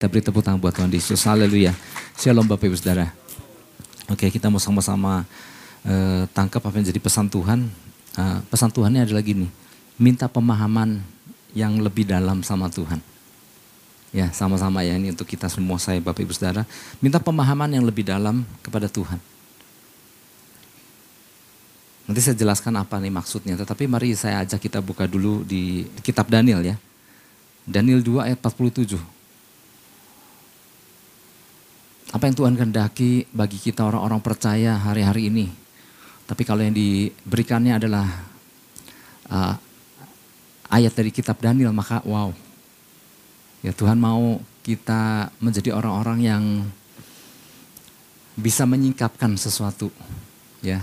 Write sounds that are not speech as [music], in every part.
Kita beri tepuk tangan buat Tuhan Yesus. Haleluya. Shalom Bapak Ibu Saudara. Oke, kita mau sama-sama uh, tangkap apa yang jadi pesan Tuhan. Uh, pesan Tuhannya adalah gini. Minta pemahaman yang lebih dalam sama Tuhan. Ya, sama-sama ya ini untuk kita semua saya Bapak Ibu Saudara. Minta pemahaman yang lebih dalam kepada Tuhan. Nanti saya jelaskan apa nih maksudnya. Tetapi mari saya ajak kita buka dulu di kitab Daniel ya. Daniel 2 ayat 47. Apa yang Tuhan kehendaki bagi kita orang-orang percaya hari-hari ini. Tapi kalau yang diberikannya adalah uh, ayat dari kitab Daniel, maka wow. Ya Tuhan mau kita menjadi orang-orang yang bisa menyingkapkan sesuatu. Ya.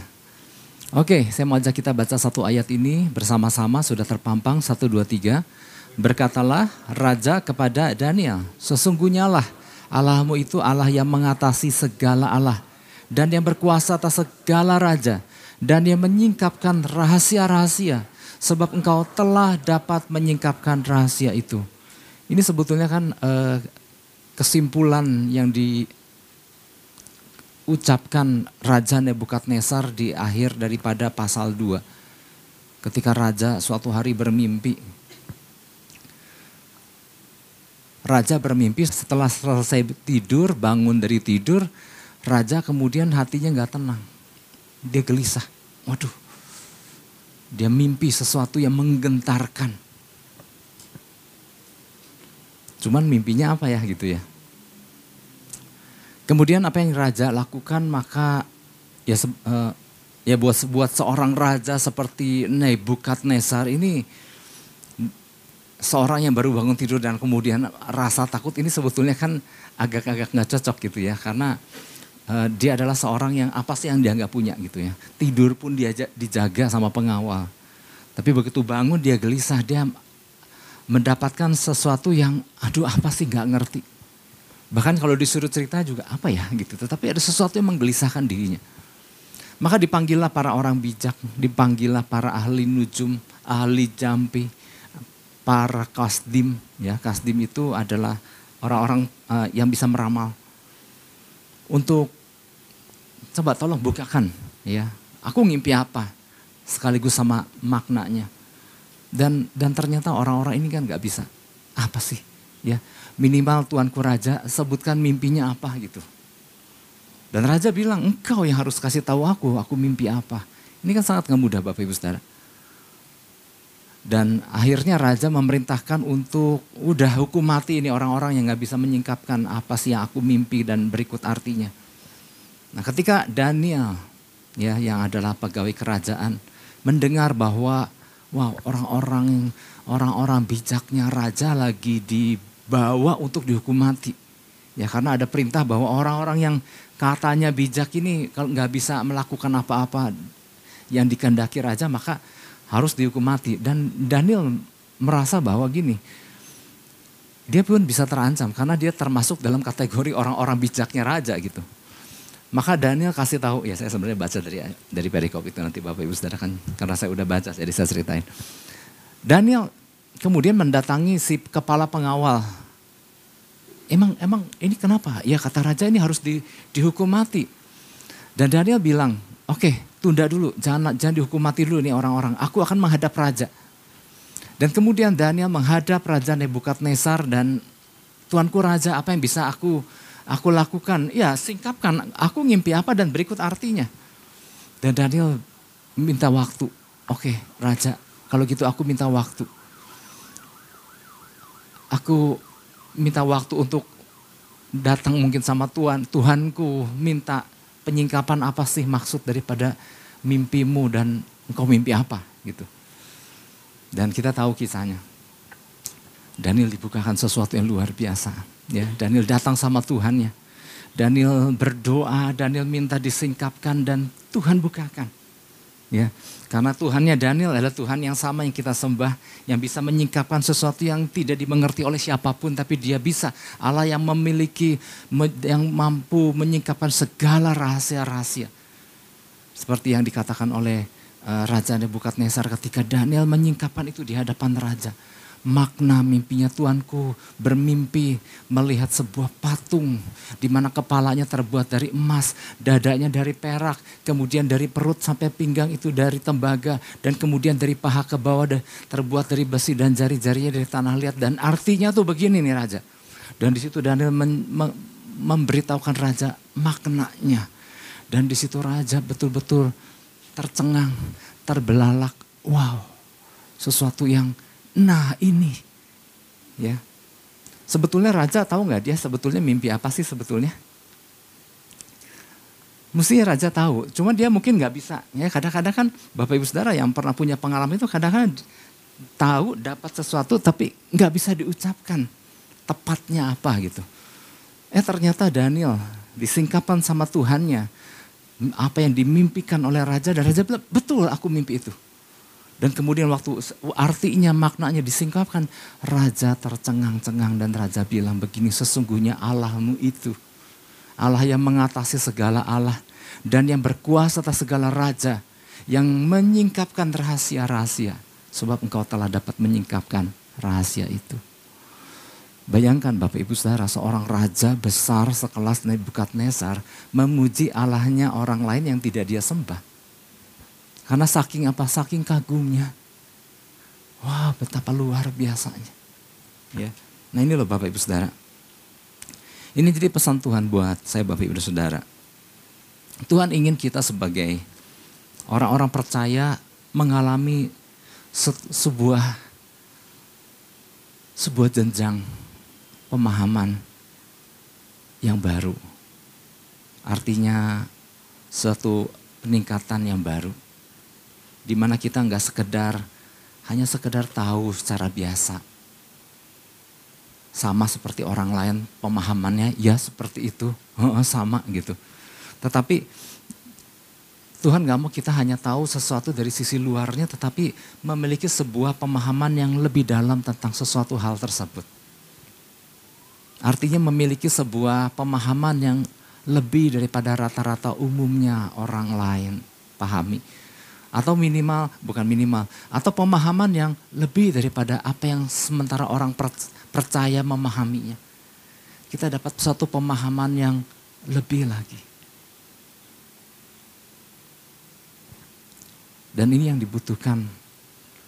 Oke, saya mau ajak kita baca satu ayat ini bersama-sama sudah terpampang satu dua tiga. Berkatalah raja kepada Daniel, sesungguhnya lah Allahmu itu Allah yang mengatasi segala Allah dan yang berkuasa atas segala raja dan yang menyingkapkan rahasia-rahasia sebab engkau telah dapat menyingkapkan rahasia itu. Ini sebetulnya kan eh, kesimpulan yang diucapkan Raja Nebukadnezar di akhir daripada pasal 2. Ketika Raja suatu hari bermimpi Raja bermimpi setelah selesai tidur, bangun dari tidur, raja kemudian hatinya nggak tenang. Dia gelisah. Waduh, dia mimpi sesuatu yang menggentarkan. Cuman mimpinya apa ya gitu ya. Kemudian apa yang raja lakukan maka ya uh, ya buat buat seorang raja seperti Nebukadnezar ini seorang yang baru bangun tidur dan kemudian rasa takut ini sebetulnya kan agak-agak nggak cocok gitu ya karena uh, dia adalah seorang yang apa sih yang dia nggak punya gitu ya. Tidur pun dia dijaga sama pengawal. Tapi begitu bangun dia gelisah dia mendapatkan sesuatu yang aduh apa sih nggak ngerti? Bahkan kalau disuruh cerita juga apa ya? gitu. Tetapi ada sesuatu yang menggelisahkan dirinya. Maka dipanggillah para orang bijak dipanggillah para ahli nujum ahli jampi para kasdim ya. Kasdim itu adalah orang-orang uh, yang bisa meramal. Untuk coba tolong bukakan ya. Aku ngimpi apa sekaligus sama maknanya. Dan dan ternyata orang-orang ini kan nggak bisa. Apa sih ya? Minimal tuanku raja sebutkan mimpinya apa gitu. Dan raja bilang engkau yang harus kasih tahu aku aku mimpi apa. Ini kan sangat nggak mudah bapak ibu saudara dan akhirnya raja memerintahkan untuk udah hukum mati ini orang-orang yang nggak bisa menyingkapkan apa sih yang aku mimpi dan berikut artinya. Nah ketika Daniel ya yang adalah pegawai kerajaan mendengar bahwa wow orang-orang orang-orang bijaknya raja lagi dibawa untuk dihukum mati. Ya karena ada perintah bahwa orang-orang yang katanya bijak ini kalau nggak bisa melakukan apa-apa yang dikehendaki raja maka harus dihukum mati. Dan Daniel merasa bahwa gini, dia pun bisa terancam karena dia termasuk dalam kategori orang-orang bijaknya raja gitu. Maka Daniel kasih tahu, ya saya sebenarnya baca dari dari perikop itu nanti Bapak Ibu Saudara kan karena saya udah baca jadi saya ceritain. Daniel kemudian mendatangi si kepala pengawal. Emang emang ini kenapa? Ya kata raja ini harus di, dihukum mati. Dan Daniel bilang, oke okay, tunda dulu, jangan jangan dihukum mati dulu nih orang-orang. Aku akan menghadap raja. Dan kemudian Daniel menghadap Raja Nebukadnezar dan Tuanku Raja apa yang bisa aku aku lakukan? Ya singkapkan, aku ngimpi apa dan berikut artinya. Dan Daniel minta waktu. Oke Raja, kalau gitu aku minta waktu. Aku minta waktu untuk datang mungkin sama Tuhan. Tuhanku minta penyingkapan apa sih maksud daripada mimpimu dan engkau mimpi apa gitu. Dan kita tahu kisahnya. Daniel dibukakan sesuatu yang luar biasa. Ya, Daniel datang sama Tuhannya. Daniel berdoa, Daniel minta disingkapkan dan Tuhan bukakan. Ya, karena Tuhannya Daniel adalah Tuhan yang sama yang kita sembah, yang bisa menyingkapkan sesuatu yang tidak dimengerti oleh siapa pun, tapi dia bisa. Allah yang memiliki, yang mampu menyingkapkan segala rahasia-rahasia. Seperti yang dikatakan oleh uh, Raja Nebukadnezar ketika Daniel menyingkapkan itu di hadapan Raja. Makna mimpinya Tuanku bermimpi melihat sebuah patung di mana kepalanya terbuat dari emas, dadanya dari perak, kemudian dari perut sampai pinggang itu dari tembaga dan kemudian dari paha ke bawah terbuat dari besi dan jari-jarinya dari tanah liat dan artinya tuh begini nih raja. Dan di situ Daniel men, mem, memberitahukan raja maknanya. Dan di situ raja betul-betul tercengang, terbelalak. Wow, sesuatu yang Nah ini, ya. Sebetulnya raja tahu nggak dia sebetulnya mimpi apa sih sebetulnya? Mestinya raja tahu, cuma dia mungkin nggak bisa. Ya kadang-kadang kan bapak ibu saudara yang pernah punya pengalaman itu kadang-kadang tahu dapat sesuatu tapi nggak bisa diucapkan tepatnya apa gitu. Eh ternyata Daniel disingkapkan sama Tuhannya apa yang dimimpikan oleh raja dan raja bilang betul aku mimpi itu. Dan kemudian waktu artinya maknanya disingkapkan, raja tercengang-cengang dan raja bilang begini, sesungguhnya Allahmu itu Allah yang mengatasi segala Allah dan yang berkuasa atas segala raja yang menyingkapkan rahasia-rahasia sebab engkau telah dapat menyingkapkan rahasia itu. Bayangkan Bapak Ibu Saudara seorang raja besar sekelas Nebukadnezar memuji Allahnya orang lain yang tidak dia sembah. Karena saking apa? Saking kagumnya. Wah betapa luar biasanya. Ya. Nah ini loh Bapak Ibu Saudara. Ini jadi pesan Tuhan buat saya Bapak Ibu Saudara. Tuhan ingin kita sebagai orang-orang percaya mengalami se sebuah sebuah jenjang pemahaman yang baru. Artinya suatu peningkatan yang baru di mana kita nggak sekedar hanya sekedar tahu secara biasa. Sama seperti orang lain pemahamannya ya seperti itu, [laughs] sama gitu. Tetapi Tuhan nggak mau kita hanya tahu sesuatu dari sisi luarnya tetapi memiliki sebuah pemahaman yang lebih dalam tentang sesuatu hal tersebut. Artinya memiliki sebuah pemahaman yang lebih daripada rata-rata umumnya orang lain pahami atau minimal bukan minimal atau pemahaman yang lebih daripada apa yang sementara orang percaya memahaminya. Kita dapat satu pemahaman yang lebih lagi. Dan ini yang dibutuhkan.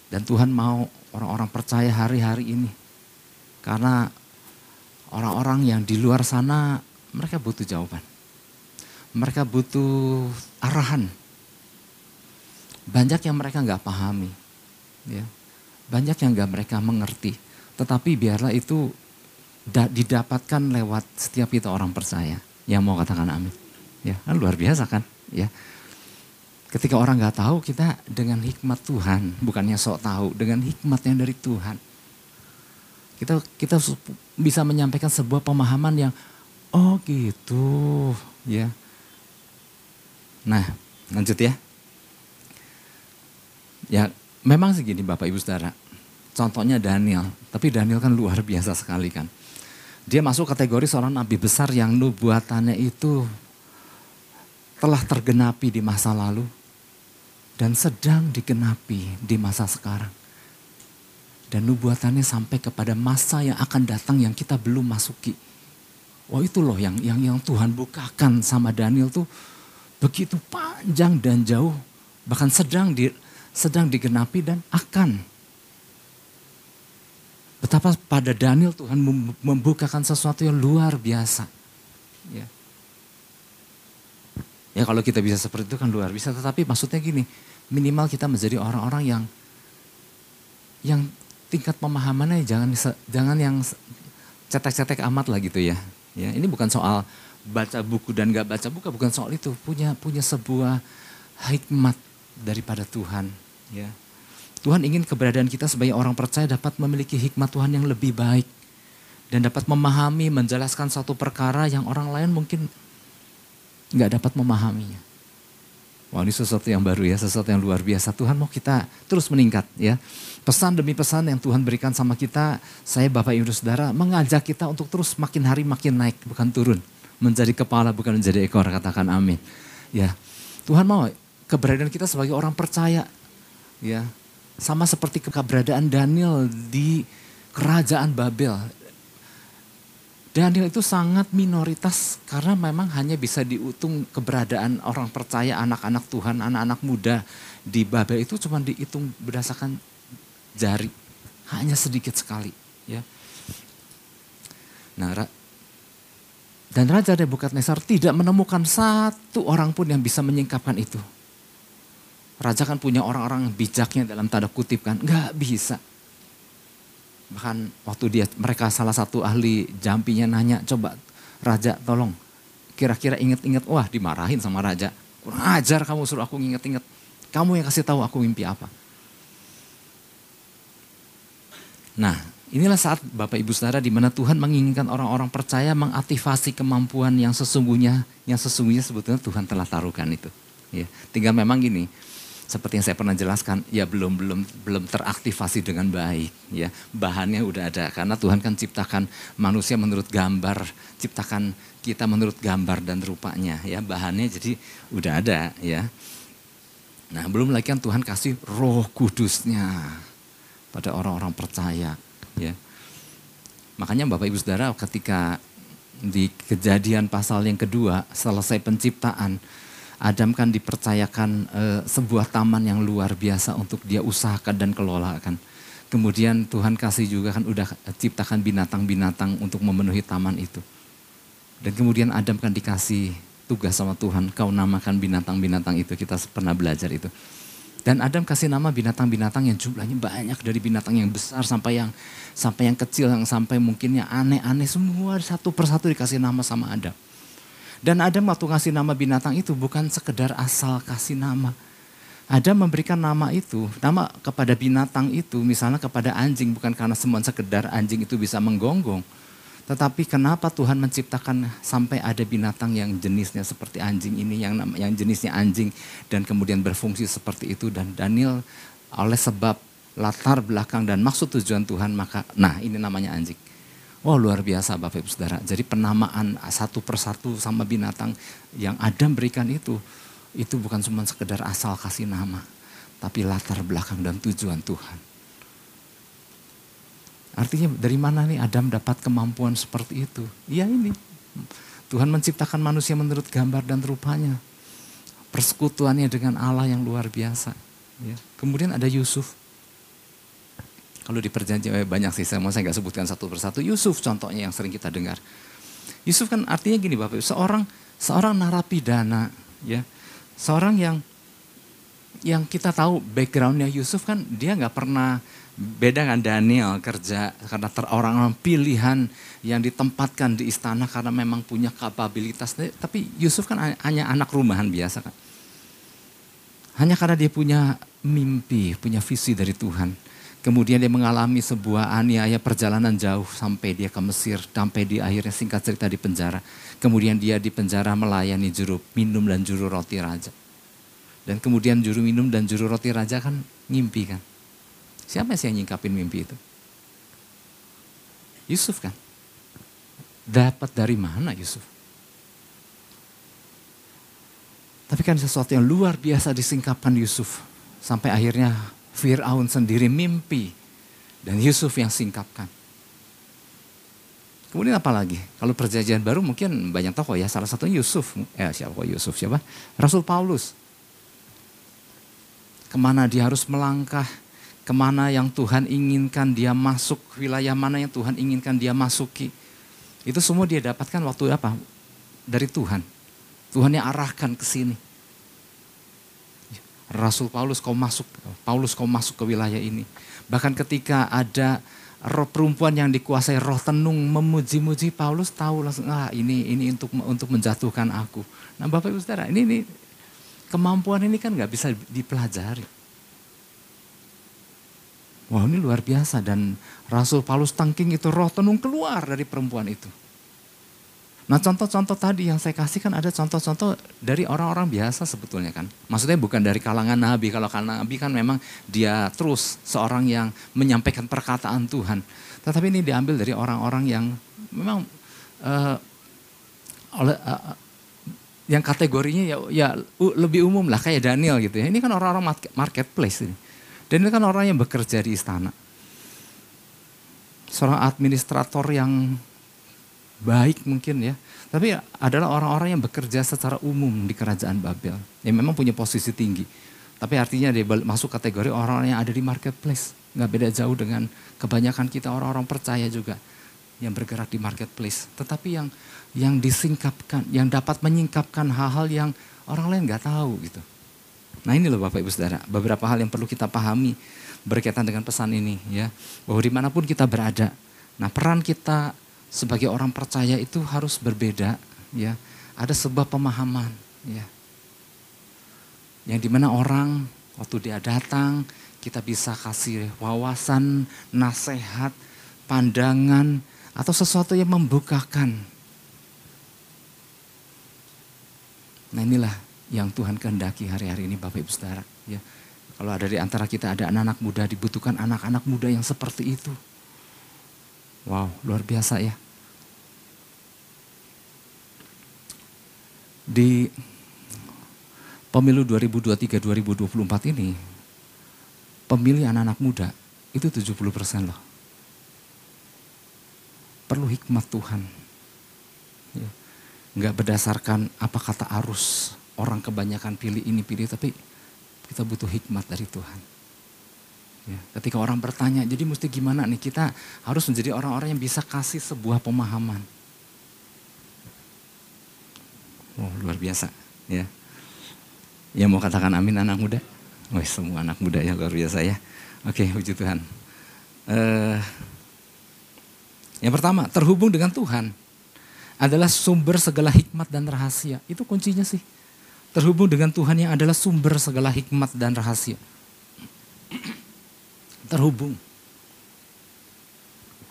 Dan Tuhan mau orang-orang percaya hari-hari ini. Karena orang-orang yang di luar sana mereka butuh jawaban. Mereka butuh arahan banyak yang mereka nggak pahami, ya. banyak yang nggak mereka mengerti. Tetapi biarlah itu didapatkan lewat setiap kita orang percaya yang mau katakan amin. Ya, kan luar biasa kan? Ya. Ketika orang nggak tahu, kita dengan hikmat Tuhan, bukannya sok tahu, dengan hikmat yang dari Tuhan. Kita kita bisa menyampaikan sebuah pemahaman yang oh gitu, ya. Nah, lanjut ya. Ya memang segini Bapak Ibu Saudara. Contohnya Daniel. Tapi Daniel kan luar biasa sekali kan. Dia masuk kategori seorang nabi besar yang nubuatannya itu telah tergenapi di masa lalu dan sedang digenapi di masa sekarang. Dan nubuatannya sampai kepada masa yang akan datang yang kita belum masuki. Wah itu loh yang yang yang Tuhan bukakan sama Daniel tuh begitu panjang dan jauh. Bahkan sedang di, sedang digenapi dan akan. Betapa pada Daniel Tuhan membukakan sesuatu yang luar biasa. Ya. Ya kalau kita bisa seperti itu kan luar biasa. Tetapi maksudnya gini, minimal kita menjadi orang-orang yang yang tingkat pemahamannya jangan jangan yang cetek-cetek amat lah gitu ya. Ya ini bukan soal baca buku dan gak baca buku, bukan soal itu. Punya punya sebuah hikmat daripada Tuhan. Ya. Tuhan ingin keberadaan kita sebagai orang percaya dapat memiliki hikmat Tuhan yang lebih baik. Dan dapat memahami, menjelaskan satu perkara yang orang lain mungkin nggak dapat memahaminya. Wah ini sesuatu yang baru ya, sesuatu yang luar biasa. Tuhan mau kita terus meningkat ya. Pesan demi pesan yang Tuhan berikan sama kita, saya Bapak Ibu Saudara mengajak kita untuk terus makin hari makin naik, bukan turun. Menjadi kepala bukan menjadi ekor, katakan amin. Ya, Tuhan mau keberadaan kita sebagai orang percaya ya sama seperti keberadaan Daniel di kerajaan Babel. Daniel itu sangat minoritas karena memang hanya bisa dihitung keberadaan orang percaya anak-anak Tuhan, anak-anak muda di Babel itu cuma dihitung berdasarkan jari, hanya sedikit sekali, ya. Nah, dan Raja Nebukadnezar tidak menemukan satu orang pun yang bisa menyingkapkan itu. Raja kan punya orang-orang bijaknya dalam tanda kutip kan, nggak bisa. Bahkan waktu dia mereka salah satu ahli jampinya nanya, coba Raja tolong kira-kira inget-inget, wah dimarahin sama Raja. Kurang ajar kamu suruh aku inget-inget. Kamu yang kasih tahu aku mimpi apa. Nah Inilah saat Bapak Ibu Saudara di mana Tuhan menginginkan orang-orang percaya mengaktifasi kemampuan yang sesungguhnya, yang sesungguhnya sebetulnya Tuhan telah taruhkan itu. Ya, tinggal memang gini, seperti yang saya pernah jelaskan, ya belum belum belum teraktivasi dengan baik. Ya, bahannya udah ada karena Tuhan kan ciptakan manusia menurut gambar, ciptakan kita menurut gambar dan rupanya. Ya, bahannya jadi udah ada. Ya, nah belum lagi kan Tuhan kasih Roh Kudusnya pada orang-orang percaya Ya. Makanya Bapak Ibu Saudara ketika di kejadian pasal yang kedua selesai penciptaan Adam kan dipercayakan e, sebuah taman yang luar biasa untuk dia usahakan dan kelolakan. Kemudian Tuhan kasih juga kan udah ciptakan binatang-binatang untuk memenuhi taman itu. Dan kemudian Adam kan dikasih tugas sama Tuhan, kau namakan binatang-binatang itu, kita pernah belajar itu. Dan Adam kasih nama binatang-binatang yang jumlahnya banyak dari binatang yang besar sampai yang sampai yang kecil yang sampai mungkin yang aneh-aneh semua satu persatu dikasih nama sama Adam. Dan Adam waktu kasih nama binatang itu bukan sekedar asal kasih nama. Adam memberikan nama itu, nama kepada binatang itu misalnya kepada anjing bukan karena semua sekedar anjing itu bisa menggonggong tetapi kenapa Tuhan menciptakan sampai ada binatang yang jenisnya seperti anjing ini, yang yang jenisnya anjing dan kemudian berfungsi seperti itu dan Daniel oleh sebab latar belakang dan maksud tujuan Tuhan maka nah ini namanya anjing. Wah wow, luar biasa Bapak Ibu Saudara. Jadi penamaan satu persatu sama binatang yang Adam berikan itu itu bukan cuma sekedar asal kasih nama, tapi latar belakang dan tujuan Tuhan. Artinya dari mana nih Adam dapat kemampuan seperti itu? Ya ini. Tuhan menciptakan manusia menurut gambar dan rupanya. Persekutuannya dengan Allah yang luar biasa. Ya. Kemudian ada Yusuf. Kalau di perjanjian eh, banyak sih, saya mau saya nggak sebutkan satu persatu. Yusuf contohnya yang sering kita dengar. Yusuf kan artinya gini Bapak, seorang seorang narapidana, ya, seorang yang yang kita tahu backgroundnya Yusuf kan dia nggak pernah Beda kan Daniel kerja karena ter orang-orang pilihan yang ditempatkan di istana karena memang punya kapabilitas. Tapi Yusuf kan hanya anak rumahan biasa kan. Hanya karena dia punya mimpi, punya visi dari Tuhan. Kemudian dia mengalami sebuah aniaya perjalanan jauh sampai dia ke Mesir, sampai di akhirnya singkat cerita di penjara. Kemudian dia di penjara melayani juru minum dan juru roti raja. Dan kemudian juru minum dan juru roti raja kan ngimpi kan. Siapa sih yang nyingkapin mimpi itu? Yusuf kan. Dapat dari mana Yusuf? Tapi kan sesuatu yang luar biasa disingkapkan Yusuf. Sampai akhirnya Fir'aun sendiri mimpi. Dan Yusuf yang singkapkan. Kemudian apa lagi? Kalau perjanjian baru mungkin banyak tokoh ya. Salah satunya Yusuf. Eh siapa Yusuf siapa? Rasul Paulus. Ke mana dia harus melangkah ke mana yang Tuhan inginkan dia masuk, wilayah mana yang Tuhan inginkan dia masuki. Itu semua dia dapatkan waktu apa? Dari Tuhan. Tuhan yang arahkan ke sini. Rasul Paulus kau masuk, Paulus kau masuk ke wilayah ini. Bahkan ketika ada roh perempuan yang dikuasai roh tenung memuji-muji Paulus tahu langsung ah ini ini untuk untuk menjatuhkan aku. Nah Bapak Ibu Saudara ini, ini kemampuan ini kan nggak bisa dipelajari. Wah ini luar biasa dan Rasul Paulus tangking itu roh tenung keluar dari perempuan itu. Nah contoh-contoh tadi yang saya kasih kan ada contoh-contoh dari orang-orang biasa sebetulnya kan. Maksudnya bukan dari kalangan nabi, kalau kalangan nabi kan memang dia terus seorang yang menyampaikan perkataan Tuhan. Tetapi ini diambil dari orang-orang yang memang uh, oleh uh, yang kategorinya ya, ya lebih umum lah kayak Daniel gitu ya. Ini kan orang-orang marketplace ini. Dan itu kan orang yang bekerja di istana. seorang administrator yang baik mungkin ya. Tapi adalah orang-orang yang bekerja secara umum di kerajaan Babel. Yang memang punya posisi tinggi. Tapi artinya dia masuk kategori orang-orang yang ada di marketplace. Nggak beda jauh dengan kebanyakan kita orang-orang percaya juga. Yang bergerak di marketplace. Tetapi yang yang disingkapkan, yang dapat menyingkapkan hal-hal yang orang lain nggak tahu gitu. Nah ini loh Bapak Ibu Saudara, beberapa hal yang perlu kita pahami berkaitan dengan pesan ini ya. Bahwa di mana pun kita berada, nah peran kita sebagai orang percaya itu harus berbeda ya. Ada sebuah pemahaman ya. Yang di mana orang waktu dia datang kita bisa kasih wawasan, nasihat, pandangan atau sesuatu yang membukakan. Nah inilah yang Tuhan kehendaki hari-hari ini Bapak Ibu Saudara. Ya. Kalau ada di antara kita ada anak-anak muda, dibutuhkan anak-anak muda yang seperti itu. Wow, luar biasa ya. Di pemilu 2023-2024 ini, pemilih anak-anak muda itu 70 persen loh. Perlu hikmat Tuhan. Ya. Nggak berdasarkan apa kata arus, orang kebanyakan pilih ini pilih, tapi kita butuh hikmat dari Tuhan. Ya, ketika orang bertanya, jadi mesti gimana nih? Kita harus menjadi orang-orang yang bisa kasih sebuah pemahaman. Oh, luar biasa, ya. Yang mau katakan amin anak muda? Oh, semua anak muda ya luar biasa ya. Oke, puji Tuhan. Uh, yang pertama, terhubung dengan Tuhan adalah sumber segala hikmat dan rahasia. Itu kuncinya sih. Terhubung dengan Tuhan yang adalah sumber segala hikmat dan rahasia terhubung.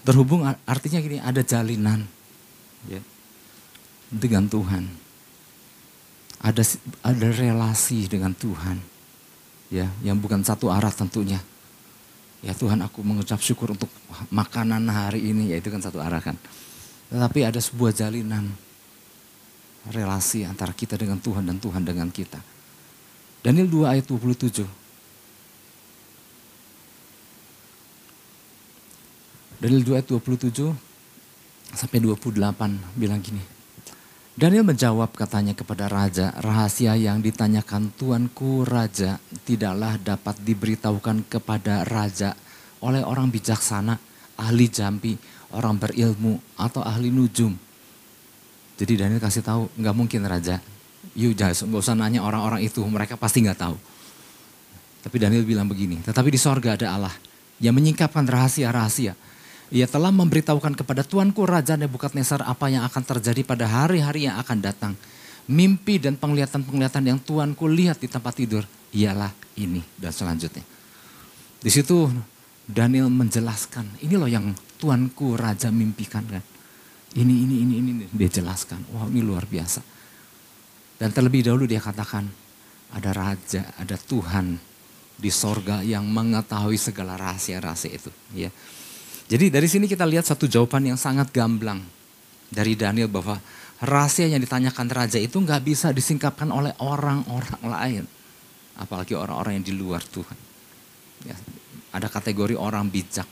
Terhubung artinya gini, ada jalinan ya, dengan Tuhan. Ada ada relasi dengan Tuhan. Ya, yang bukan satu arah tentunya. Ya Tuhan aku mengucap syukur untuk makanan hari ini, ya itu kan satu arah kan. Tetapi ada sebuah jalinan relasi antara kita dengan Tuhan dan Tuhan dengan kita. Daniel 2 ayat 27. Daniel 2 ayat 27 sampai 28 bilang gini. Daniel menjawab katanya kepada raja, rahasia yang ditanyakan tuanku raja tidaklah dapat diberitahukan kepada raja oleh orang bijaksana, ahli jampi, orang berilmu atau ahli nujum. Jadi Daniel kasih tahu, nggak mungkin raja. Yuk jangan nggak usah nanya orang-orang itu, mereka pasti nggak tahu. Tapi Daniel bilang begini, tetapi di sorga ada Allah yang menyingkapkan rahasia-rahasia ia telah memberitahukan kepada tuanku Raja Nebukadnezar apa yang akan terjadi pada hari-hari yang akan datang. Mimpi dan penglihatan-penglihatan yang tuanku lihat di tempat tidur ialah ini dan selanjutnya. Di situ Daniel menjelaskan, ini loh yang tuanku Raja mimpikan kan. Ini, ini, ini, ini, dia jelaskan. Wah ini luar biasa. Dan terlebih dahulu dia katakan, ada Raja, ada Tuhan di sorga yang mengetahui segala rahasia-rahasia itu. Ya. Jadi dari sini kita lihat satu jawaban yang sangat gamblang dari Daniel bahwa rahasia yang ditanyakan raja itu nggak bisa disingkapkan oleh orang-orang lain. Apalagi orang-orang yang di luar Tuhan. Ya, ada kategori orang bijak,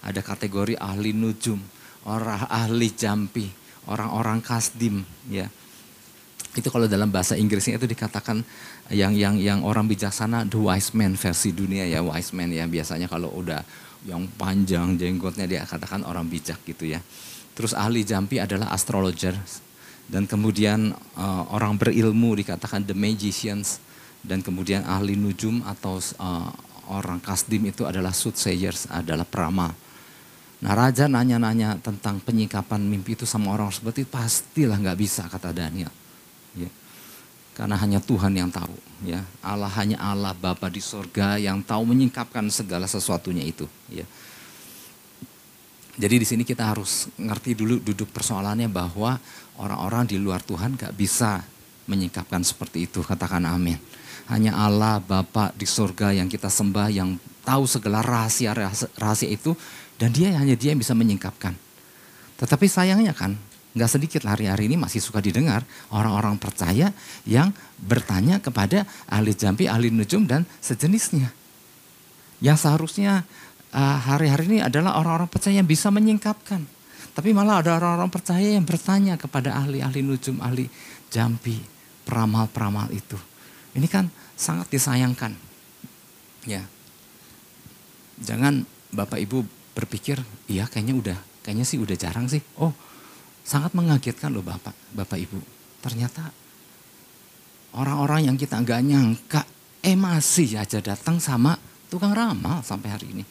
ada kategori ahli nujum, orang ahli jampi, orang-orang kasdim, ya. Itu kalau dalam bahasa Inggrisnya itu dikatakan yang yang yang orang bijaksana the wise man versi dunia ya wise man ya biasanya kalau udah yang panjang jenggotnya dia katakan orang bijak gitu ya. Terus ahli jampi adalah astrologer dan kemudian uh, orang berilmu dikatakan the magicians dan kemudian ahli nujum atau uh, orang kasdim itu adalah soothsayers adalah prama. Nah raja nanya-nanya tentang penyikapan mimpi itu sama orang seperti pastilah nggak bisa kata Daniel. Ya. Karena hanya Tuhan yang tahu. ya Allah hanya Allah Bapa di sorga yang tahu menyingkapkan segala sesuatunya itu. Ya. Jadi di sini kita harus ngerti dulu duduk persoalannya bahwa orang-orang di luar Tuhan gak bisa menyingkapkan seperti itu. Katakan amin. Hanya Allah Bapa di sorga yang kita sembah yang tahu segala rahasia rahasia itu dan dia hanya dia yang bisa menyingkapkan. Tetapi sayangnya kan nggak sedikit hari-hari ini masih suka didengar orang-orang percaya yang bertanya kepada ahli jampi, ahli nujum dan sejenisnya. Yang seharusnya uh, hari-hari ini adalah orang-orang percaya yang bisa menyingkapkan. Tapi malah ada orang-orang percaya yang bertanya kepada ahli-ahli nujum, ahli jampi, peramal-peramal itu. Ini kan sangat disayangkan. Ya. Jangan Bapak Ibu berpikir, iya kayaknya udah, kayaknya sih udah jarang sih. Oh, sangat mengagetkan loh Bapak, Bapak Ibu. Ternyata orang-orang yang kita nggak nyangka, eh masih aja datang sama tukang ramal sampai hari ini.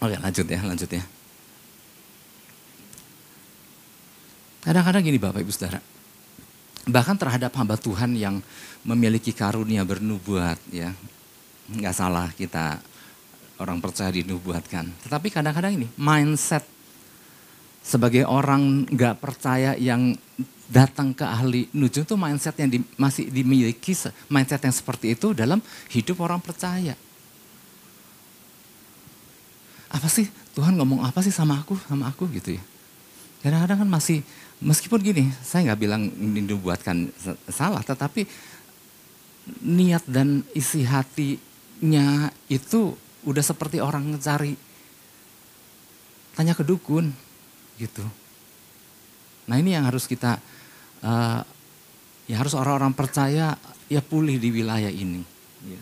Oke lanjut ya, lanjut ya. Kadang-kadang gini Bapak Ibu Saudara. Bahkan terhadap hamba Tuhan yang memiliki karunia bernubuat ya. Nggak salah kita orang percaya dinubuatkan. Tetapi kadang-kadang ini mindset sebagai orang nggak percaya yang datang ke ahli nujum itu mindset yang di, masih dimiliki mindset yang seperti itu dalam hidup orang percaya. Apa sih? Tuhan ngomong apa sih sama aku sama aku gitu ya? Kadang-kadang kan masih meskipun gini saya nggak bilang ini buatkan salah tetapi niat dan isi hatinya itu udah seperti orang mencari tanya ke dukun gitu nah ini yang harus kita uh, ya harus orang-orang percaya ya pulih di wilayah ini ya.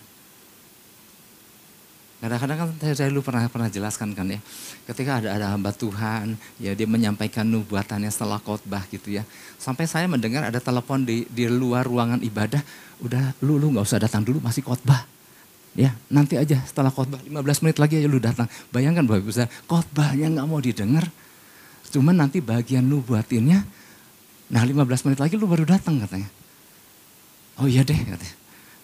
Kadang-kadang kan saya, saya dulu pernah pernah jelaskan kan ya, ketika ada ada hamba Tuhan, ya dia menyampaikan nubuatannya setelah khotbah gitu ya. Sampai saya mendengar ada telepon di di luar ruangan ibadah, udah lu lu nggak usah datang dulu masih khotbah. Ya, nanti aja setelah khotbah 15 menit lagi aja lu datang. Bayangkan Bapak Ibu khotbahnya nggak mau didengar. Cuman nanti bagian nubuatinnya nah 15 menit lagi lu baru datang katanya. Oh iya deh katanya.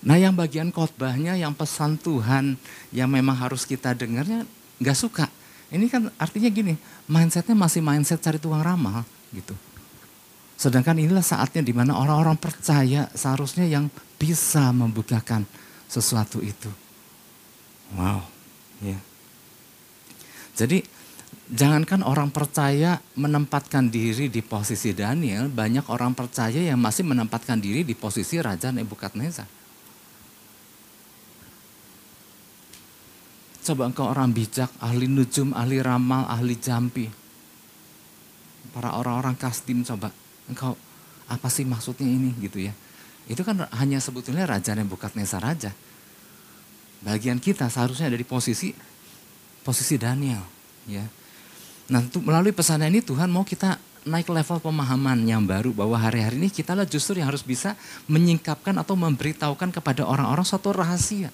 Nah yang bagian khotbahnya, yang pesan Tuhan yang memang harus kita dengarnya nggak suka. Ini kan artinya gini, mindsetnya masih mindset cari tuang ramal gitu. Sedangkan inilah saatnya di mana orang-orang percaya seharusnya yang bisa membukakan sesuatu itu. Wow, ya. Jadi jangankan orang percaya menempatkan diri di posisi Daniel, banyak orang percaya yang masih menempatkan diri di posisi Raja Nebukadnezar. Coba engkau orang bijak, ahli nujum, ahli ramal, ahli jampi. Para orang-orang kastim coba. Engkau apa sih maksudnya ini gitu ya. Itu kan hanya sebetulnya raja Nesa raja. Bagian kita seharusnya ada di posisi posisi Daniel. ya. Nah melalui pesan ini Tuhan mau kita naik level pemahaman yang baru bahwa hari-hari ini kita lah justru yang harus bisa menyingkapkan atau memberitahukan kepada orang-orang suatu rahasia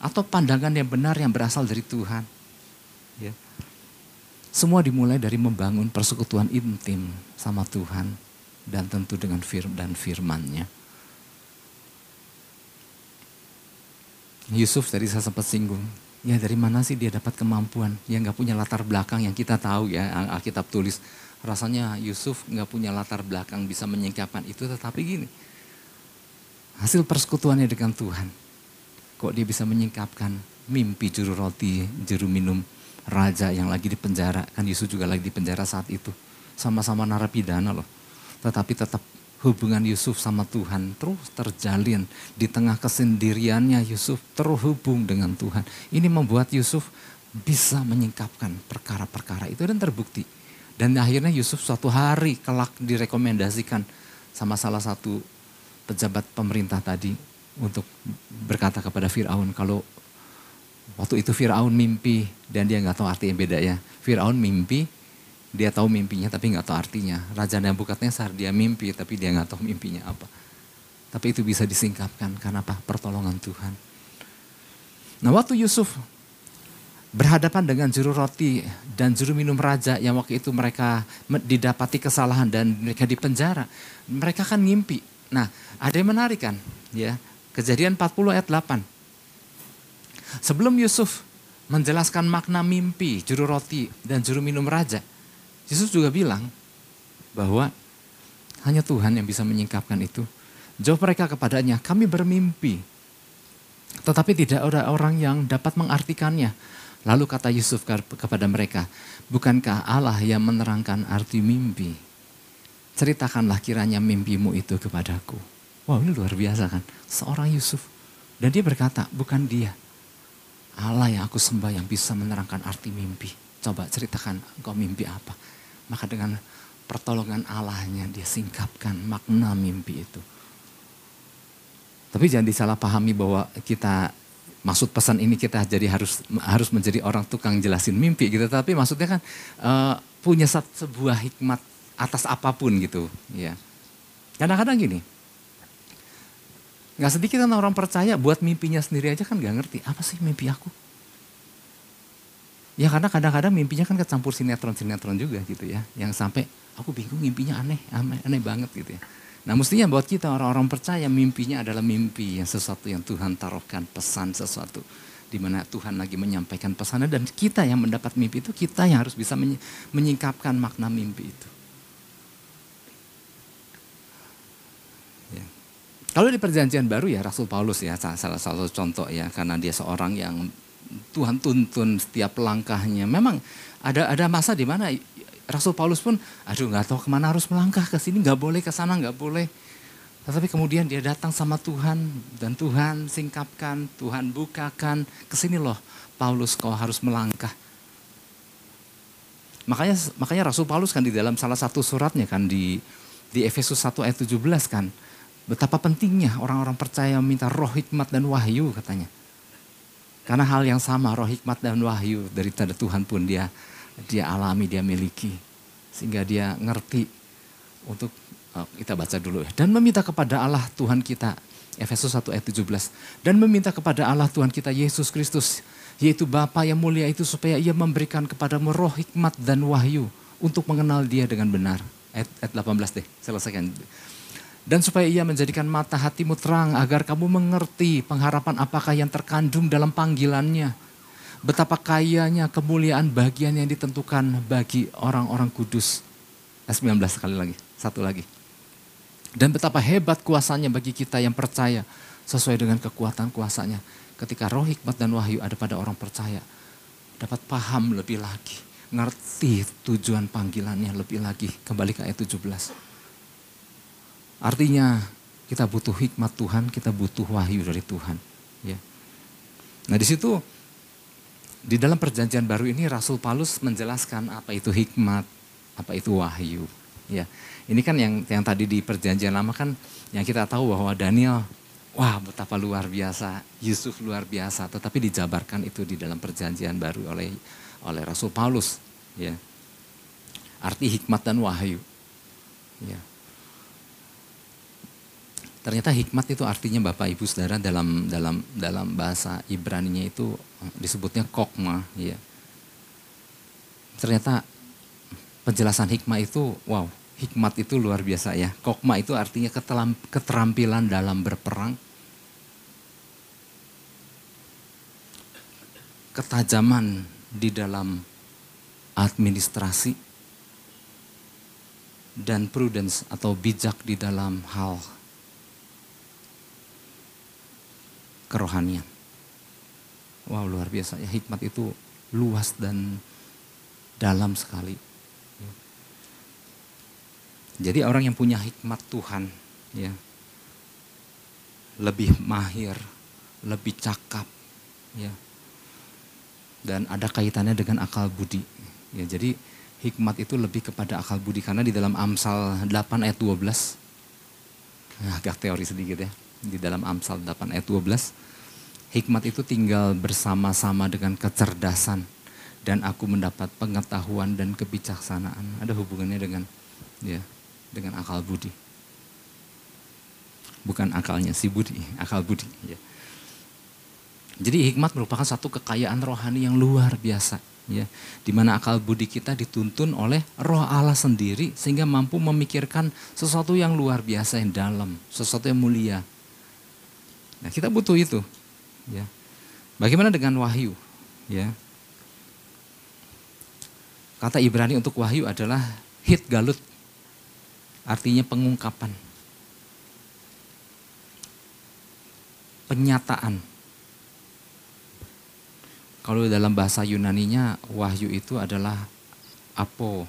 atau pandangan yang benar yang berasal dari Tuhan. Ya. Semua dimulai dari membangun persekutuan intim sama Tuhan dan tentu dengan fir dan firman-Nya. Yusuf tadi saya sempat singgung, ya dari mana sih dia dapat kemampuan? yang nggak punya latar belakang yang kita tahu ya Alkitab tulis. Rasanya Yusuf nggak punya latar belakang bisa menyingkapkan itu, tetapi gini, hasil persekutuannya dengan Tuhan kok dia bisa menyingkapkan mimpi juru roti, juru minum raja yang lagi di penjara. Kan Yesus juga lagi di penjara saat itu. Sama-sama narapidana loh. Tetapi tetap hubungan Yusuf sama Tuhan terus terjalin. Di tengah kesendiriannya Yusuf terhubung dengan Tuhan. Ini membuat Yusuf bisa menyingkapkan perkara-perkara itu dan terbukti. Dan akhirnya Yusuf suatu hari kelak direkomendasikan sama salah satu pejabat pemerintah tadi untuk berkata kepada Fir'aun kalau waktu itu Fir'aun mimpi dan dia nggak tahu arti yang beda ya. Fir'aun mimpi, dia tahu mimpinya tapi nggak tahu artinya. Raja Nebukadnezar dia mimpi tapi dia nggak tahu mimpinya apa. Tapi itu bisa disingkapkan karena apa? Pertolongan Tuhan. Nah waktu Yusuf berhadapan dengan juru roti dan juru minum raja yang waktu itu mereka didapati kesalahan dan mereka dipenjara. Mereka kan ngimpi. Nah ada yang menarik kan ya Kejadian 40 ayat 8. Sebelum Yusuf menjelaskan makna mimpi juru roti dan juru minum raja, Yesus juga bilang bahwa hanya Tuhan yang bisa menyingkapkan itu. Jawab mereka kepadanya, kami bermimpi. Tetapi tidak ada orang yang dapat mengartikannya. Lalu kata Yusuf kepada mereka, bukankah Allah yang menerangkan arti mimpi? Ceritakanlah kiranya mimpimu itu kepadaku. Wow ini luar biasa kan. Seorang Yusuf. Dan dia berkata, bukan dia. Allah yang aku sembah yang bisa menerangkan arti mimpi. Coba ceritakan engkau mimpi apa. Maka dengan pertolongan Allahnya dia singkapkan makna mimpi itu. Tapi jangan disalahpahami bahwa kita maksud pesan ini kita jadi harus harus menjadi orang tukang jelasin mimpi gitu. Tapi maksudnya kan uh, punya sebuah hikmat atas apa pun gitu. Ya. Kadang-kadang gini, Gak sedikit orang percaya buat mimpinya sendiri aja kan gak ngerti. Apa sih mimpi aku? Ya karena kadang-kadang mimpinya kan kecampur sinetron-sinetron juga gitu ya. Yang sampai aku bingung mimpinya aneh, aneh, aneh banget gitu ya. Nah mestinya buat kita orang-orang percaya mimpinya adalah mimpi yang sesuatu yang Tuhan taruhkan pesan sesuatu. di mana Tuhan lagi menyampaikan pesannya dan kita yang mendapat mimpi itu kita yang harus bisa menyingkapkan makna mimpi itu. Kalau di perjanjian baru ya Rasul Paulus ya salah satu contoh ya karena dia seorang yang Tuhan tuntun setiap langkahnya. Memang ada ada masa di mana Rasul Paulus pun aduh nggak tahu ke mana harus melangkah ke sini nggak boleh ke sana nggak boleh. Tetapi kemudian dia datang sama Tuhan dan Tuhan singkapkan, Tuhan bukakan ke sini loh Paulus kau harus melangkah. Makanya makanya Rasul Paulus kan di dalam salah satu suratnya kan di di Efesus 1 ayat 17 kan Betapa pentingnya orang-orang percaya meminta roh hikmat dan wahyu katanya. Karena hal yang sama roh hikmat dan wahyu dari tanda Tuhan pun dia dia alami, dia miliki. Sehingga dia ngerti untuk oh, kita baca dulu ya. Dan meminta kepada Allah Tuhan kita, Efesus 1 ayat 17. Dan meminta kepada Allah Tuhan kita Yesus Kristus, yaitu Bapa yang mulia itu supaya ia memberikan kepadamu roh hikmat dan wahyu untuk mengenal dia dengan benar. Ayat, ayat 18 deh, selesaikan. Dan supaya ia menjadikan mata hatimu terang agar kamu mengerti pengharapan apakah yang terkandung dalam panggilannya. Betapa kayanya kemuliaan bagian yang ditentukan bagi orang-orang kudus. Ayat 19 sekali lagi, satu lagi. Dan betapa hebat kuasanya bagi kita yang percaya sesuai dengan kekuatan kuasanya. Ketika roh hikmat dan wahyu ada pada orang percaya. Dapat paham lebih lagi. Ngerti tujuan panggilannya lebih lagi. Kembali ke ayat 17 Artinya kita butuh hikmat Tuhan, kita butuh wahyu dari Tuhan. Ya. Nah di situ di dalam perjanjian baru ini Rasul Paulus menjelaskan apa itu hikmat, apa itu wahyu. Ya, ini kan yang yang tadi di perjanjian lama kan yang kita tahu bahwa Daniel, wah betapa luar biasa, Yusuf luar biasa, tetapi dijabarkan itu di dalam perjanjian baru oleh oleh Rasul Paulus. Ya, arti hikmat dan wahyu. Ya. Ternyata hikmat itu artinya Bapak Ibu Saudara dalam dalam dalam bahasa Ibrani-nya itu eh, disebutnya kokma ya. Ternyata penjelasan hikmah itu wow, hikmat itu luar biasa ya. Kokma itu artinya keterampilan dalam berperang. Ketajaman di dalam administrasi dan prudence atau bijak di dalam hal kerohanian. Wow luar biasa ya hikmat itu luas dan dalam sekali. Jadi orang yang punya hikmat Tuhan ya lebih mahir, lebih cakap ya. Dan ada kaitannya dengan akal budi. Ya, jadi hikmat itu lebih kepada akal budi karena di dalam Amsal 8 ayat 12 nah, agak teori sedikit ya di dalam Amsal 8 ayat 12. Hikmat itu tinggal bersama-sama dengan kecerdasan dan aku mendapat pengetahuan dan kebijaksanaan. Ada hubungannya dengan ya, dengan akal budi. Bukan akalnya si budi, akal budi. Ya. Jadi hikmat merupakan satu kekayaan rohani yang luar biasa ya di mana akal budi kita dituntun oleh roh Allah sendiri sehingga mampu memikirkan sesuatu yang luar biasa yang dalam, sesuatu yang mulia, Nah, kita butuh itu. Ya. Bagaimana dengan wahyu? Ya. Kata Ibrani untuk wahyu adalah hit galut. Artinya pengungkapan. Penyataan. Kalau dalam bahasa Yunaninya wahyu itu adalah apo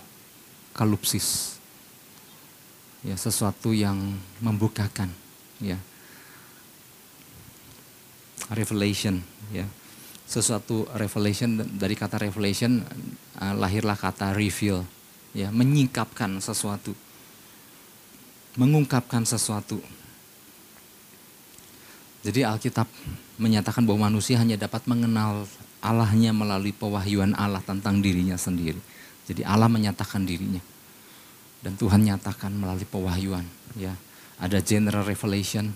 kalupsis. Ya, sesuatu yang membukakan, ya revelation ya. sesuatu revelation dari kata revelation uh, lahirlah kata reveal ya. Menyingkapkan sesuatu. Mengungkapkan sesuatu. Jadi Alkitab menyatakan bahwa manusia hanya dapat mengenal Allahnya melalui pewahyuan Allah tentang dirinya sendiri. Jadi Allah menyatakan dirinya. Dan Tuhan nyatakan melalui pewahyuan ya. Ada general revelation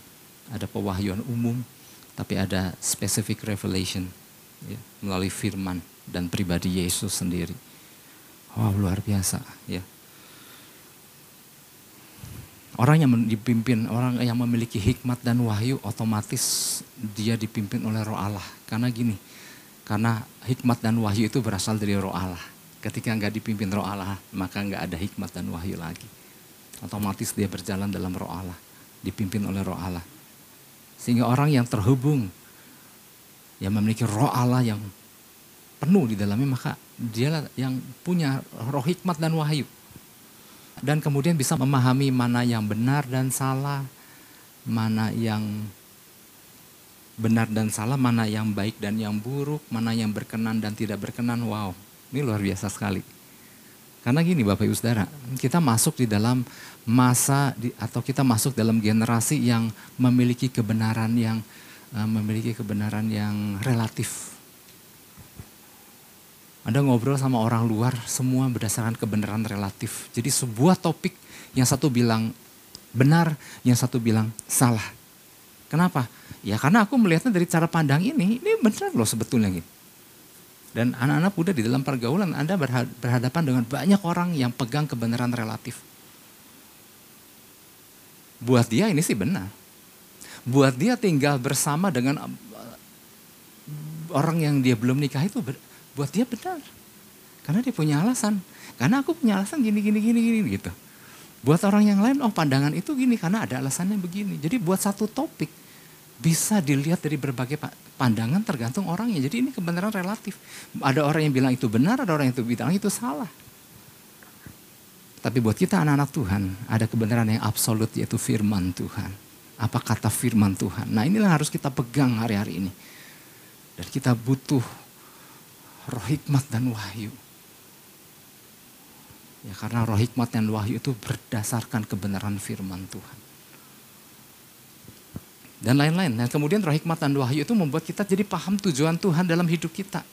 ada pewahyuan umum tapi ada specific revelation ya, melalui firman dan pribadi Yesus sendiri. Wow luar biasa ya. Orang yang dipimpin, orang yang memiliki hikmat dan wahyu otomatis dia dipimpin oleh roh Allah. Karena gini, karena hikmat dan wahyu itu berasal dari roh Allah. Ketika nggak dipimpin roh Allah, maka nggak ada hikmat dan wahyu lagi. Otomatis dia berjalan dalam roh Allah, dipimpin oleh roh Allah. Sehingga orang yang terhubung yang memiliki roh Allah yang penuh di dalamnya maka dialah yang punya roh hikmat dan wahyu. Dan kemudian bisa memahami mana yang benar dan salah, mana yang benar dan salah, mana yang baik dan yang buruk, mana yang berkenan dan tidak berkenan. Wow, ini luar biasa sekali. Karena gini Bapak Ibu Saudara, kita masuk di dalam masa di, atau kita masuk dalam generasi yang memiliki kebenaran yang Eh, memiliki kebenaran yang relatif. Anda ngobrol sama orang luar, semua berdasarkan kebenaran relatif. Jadi sebuah topik yang satu bilang benar, yang satu bilang salah. Kenapa? Ya karena aku melihatnya dari cara pandang ini, ini benar loh sebetulnya gitu. Dan anak-anak muda di dalam pergaulan Anda berhadapan dengan banyak orang yang pegang kebenaran relatif. Buat dia ini sih benar buat dia tinggal bersama dengan orang yang dia belum nikah itu buat dia benar. Karena dia punya alasan. Karena aku punya alasan gini gini gini gini gitu. Buat orang yang lain oh pandangan itu gini karena ada alasannya begini. Jadi buat satu topik bisa dilihat dari berbagai pandangan tergantung orangnya. Jadi ini kebenaran relatif. Ada orang yang bilang itu benar, ada orang yang bilang itu salah. Tapi buat kita anak-anak Tuhan ada kebenaran yang absolut yaitu firman Tuhan apa kata firman Tuhan. Nah inilah harus kita pegang hari-hari ini. Dan kita butuh roh hikmat dan wahyu. Ya karena roh hikmat dan wahyu itu berdasarkan kebenaran firman Tuhan. Dan lain-lain. Dan kemudian roh hikmat dan wahyu itu membuat kita jadi paham tujuan Tuhan dalam hidup kita.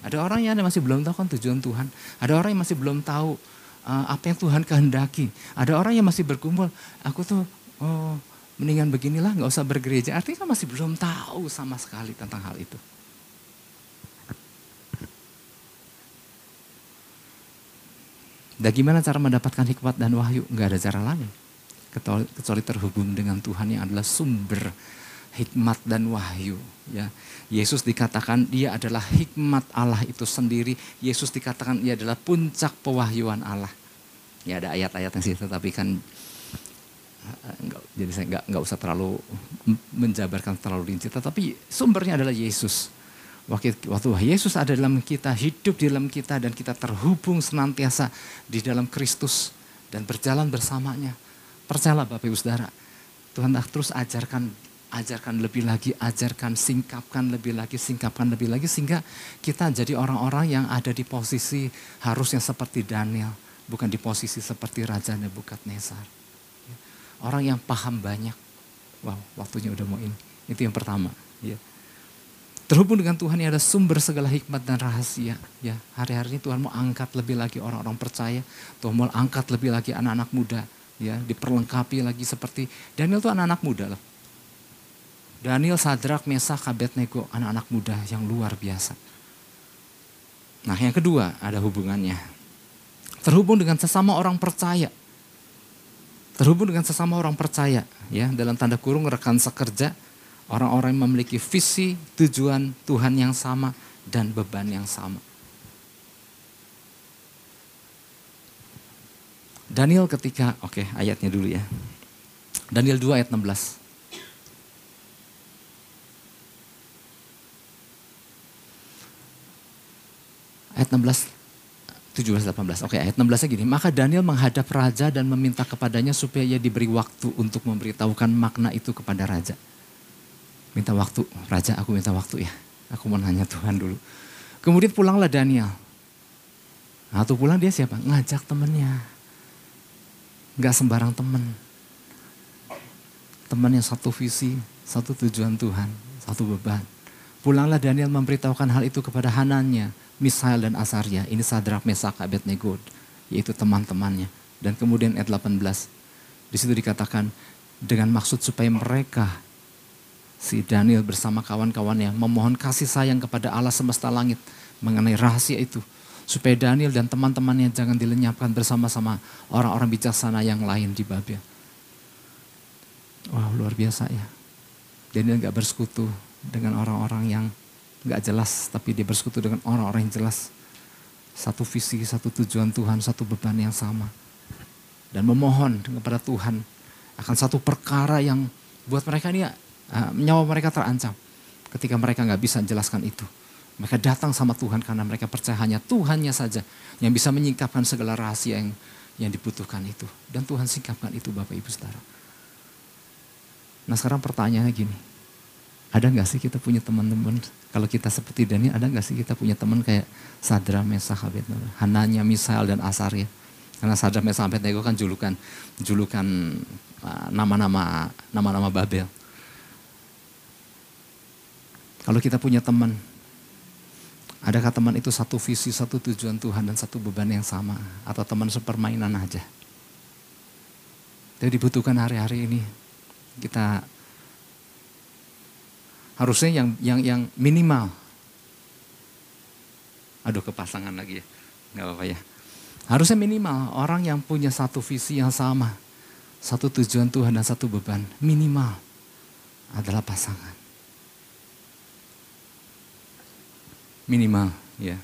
Ada orang yang masih belum tahu kan tujuan Tuhan. Ada orang yang masih belum tahu uh, apa yang Tuhan kehendaki. Ada orang yang masih berkumpul, aku tuh oh mendingan beginilah nggak usah bergereja. Artinya kan masih belum tahu sama sekali tentang hal itu. Dan gimana cara mendapatkan hikmat dan wahyu? Nggak ada cara lain. Kecuali, terhubung dengan Tuhan yang adalah sumber hikmat dan wahyu. Ya, Yesus dikatakan dia adalah hikmat Allah itu sendiri. Yesus dikatakan ia adalah puncak pewahyuan Allah. Ya ada ayat-ayat yang sih, tetapi kan enggak, jadi saya nggak nggak usah terlalu menjabarkan terlalu rinci, tetapi sumbernya adalah Yesus. Waktu, waktu Yesus ada dalam kita, hidup di dalam kita dan kita terhubung senantiasa di dalam Kristus dan berjalan bersamanya. Percayalah Bapak Ibu Saudara, Tuhan terus ajarkan ajarkan lebih lagi, ajarkan, singkapkan lebih lagi, singkapkan lebih lagi sehingga kita jadi orang-orang yang ada di posisi harusnya seperti Daniel, bukan di posisi seperti Raja Nebukadnezar. Orang yang paham banyak. Wow, waktunya udah mau ini. Itu yang pertama. Ya. Terhubung dengan Tuhan yang ada sumber segala hikmat dan rahasia. Ya, hari-hari ini Tuhan mau angkat lebih lagi orang-orang percaya. Tuhan mau angkat lebih lagi anak-anak muda. Ya, diperlengkapi lagi seperti Daniel itu anak-anak muda loh. Daniel, Sadrak, Mesak, Abednego, anak-anak muda yang luar biasa. Nah yang kedua ada hubungannya. Terhubung dengan sesama orang percaya terhubung dengan sesama orang percaya ya dalam tanda kurung rekan sekerja orang-orang yang memiliki visi tujuan Tuhan yang sama dan beban yang sama Daniel ketika oke okay, ayatnya dulu ya Daniel 2 ayat 16 ayat 16 17-18. Oke, ayat 16 gini. Maka Daniel menghadap raja dan meminta kepadanya supaya ia diberi waktu untuk memberitahukan makna itu kepada raja. Minta waktu, raja aku minta waktu ya. Aku mau nanya Tuhan dulu. Kemudian pulanglah Daniel. Atau pulang dia siapa? Ngajak temennya. Gak sembarang temen. Teman yang satu visi, satu tujuan Tuhan, satu beban. Pulanglah Daniel memberitahukan hal itu kepada Hananya, Misael dan Asaria. Ini Sadrak, Mesak, Abednego, yaitu teman-temannya. Dan kemudian ayat 18, di situ dikatakan dengan maksud supaya mereka si Daniel bersama kawan-kawannya memohon kasih sayang kepada Allah semesta langit mengenai rahasia itu supaya Daniel dan teman-temannya jangan dilenyapkan bersama-sama orang-orang bijaksana yang lain di Babel. Wah luar biasa ya. Daniel gak bersekutu dengan orang-orang yang gak jelas, tapi dia bersekutu dengan orang-orang yang jelas. Satu visi, satu tujuan Tuhan, satu beban yang sama. Dan memohon kepada Tuhan akan satu perkara yang buat mereka ini uh, nyawa mereka terancam. Ketika mereka gak bisa menjelaskan itu. Mereka datang sama Tuhan karena mereka percaya hanya Tuhannya saja yang bisa menyingkapkan segala rahasia yang yang dibutuhkan itu. Dan Tuhan singkapkan itu Bapak Ibu Saudara. Nah sekarang pertanyaannya gini. Ada nggak sih kita punya teman-teman, kalau kita seperti Dani, ada nggak sih kita punya teman kayak Sadra, Mesah, Abednego, Hananya, Misael, dan Asarya. Karena Sadra, Mesah, Abednego kan julukan, julukan uh, nama-nama nama-nama Babel. Kalau kita punya teman, Adakah teman itu satu visi, satu tujuan Tuhan dan satu beban yang sama? Atau teman sepermainan aja? Jadi dibutuhkan hari-hari ini. Kita harusnya yang yang yang minimal. Aduh kepasangan lagi ya. Gak apa-apa ya. Harusnya minimal orang yang punya satu visi yang sama. Satu tujuan Tuhan dan satu beban. Minimal adalah pasangan. Minimal ya.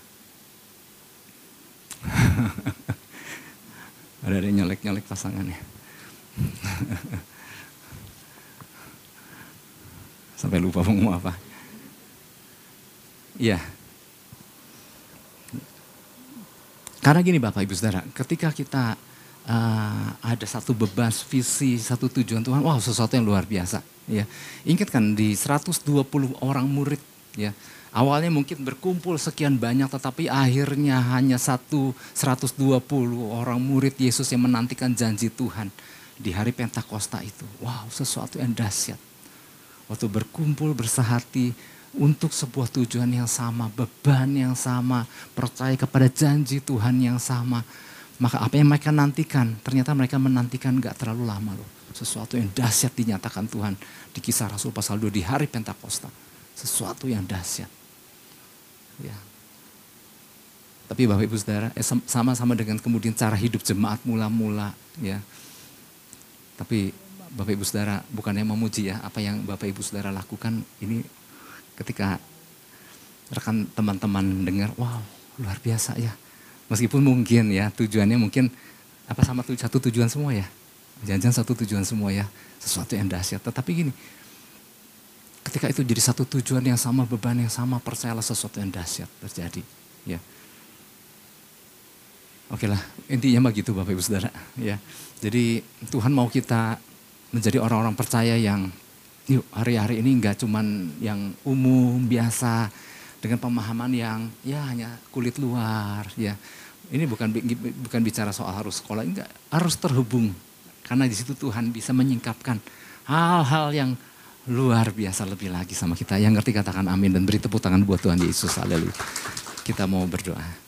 [laughs] Ada yang nyolek-nyolek pasangannya. [laughs] Sampai lupa mau apa. Iya. Karena gini Bapak Ibu Saudara, ketika kita uh, ada satu beban, visi, satu tujuan Tuhan, wow sesuatu yang luar biasa. Ya, ingat kan di 120 orang murid, ya Awalnya mungkin berkumpul sekian banyak tetapi akhirnya hanya satu 120 orang murid Yesus yang menantikan janji Tuhan di hari Pentakosta itu. Wow sesuatu yang dahsyat. Waktu berkumpul bersahati untuk sebuah tujuan yang sama, beban yang sama, percaya kepada janji Tuhan yang sama. Maka apa yang mereka nantikan, ternyata mereka menantikan gak terlalu lama loh. Sesuatu yang dahsyat dinyatakan Tuhan di kisah Rasul pasal 2 di hari Pentakosta. Sesuatu yang dahsyat. Ya. Tapi Bapak Ibu Saudara, eh, sama-sama dengan kemudian cara hidup jemaat mula-mula ya. Tapi Bapak Ibu Saudara bukannya memuji ya apa yang Bapak Ibu Saudara lakukan ini ketika rekan teman-teman dengar, wow luar biasa ya. Meskipun mungkin ya tujuannya mungkin apa sama satu tujuan semua ya. Jangan-jangan satu tujuan semua ya. Sesuatu yang dahsyat. Tetapi gini, ketika itu jadi satu tujuan yang sama, beban yang sama, percayalah sesuatu yang dahsyat terjadi. Ya. Oke lah, intinya begitu Bapak Ibu Saudara. Ya. Jadi Tuhan mau kita menjadi orang-orang percaya yang yuk hari-hari ini enggak cuman yang umum, biasa, dengan pemahaman yang ya hanya kulit luar. ya Ini bukan bukan bicara soal harus sekolah, enggak, harus terhubung. Karena di situ Tuhan bisa menyingkapkan hal-hal yang luar biasa lebih lagi sama kita. Yang ngerti katakan amin dan beri tepuk tangan buat Tuhan Yesus. Haleluya. Kita mau berdoa.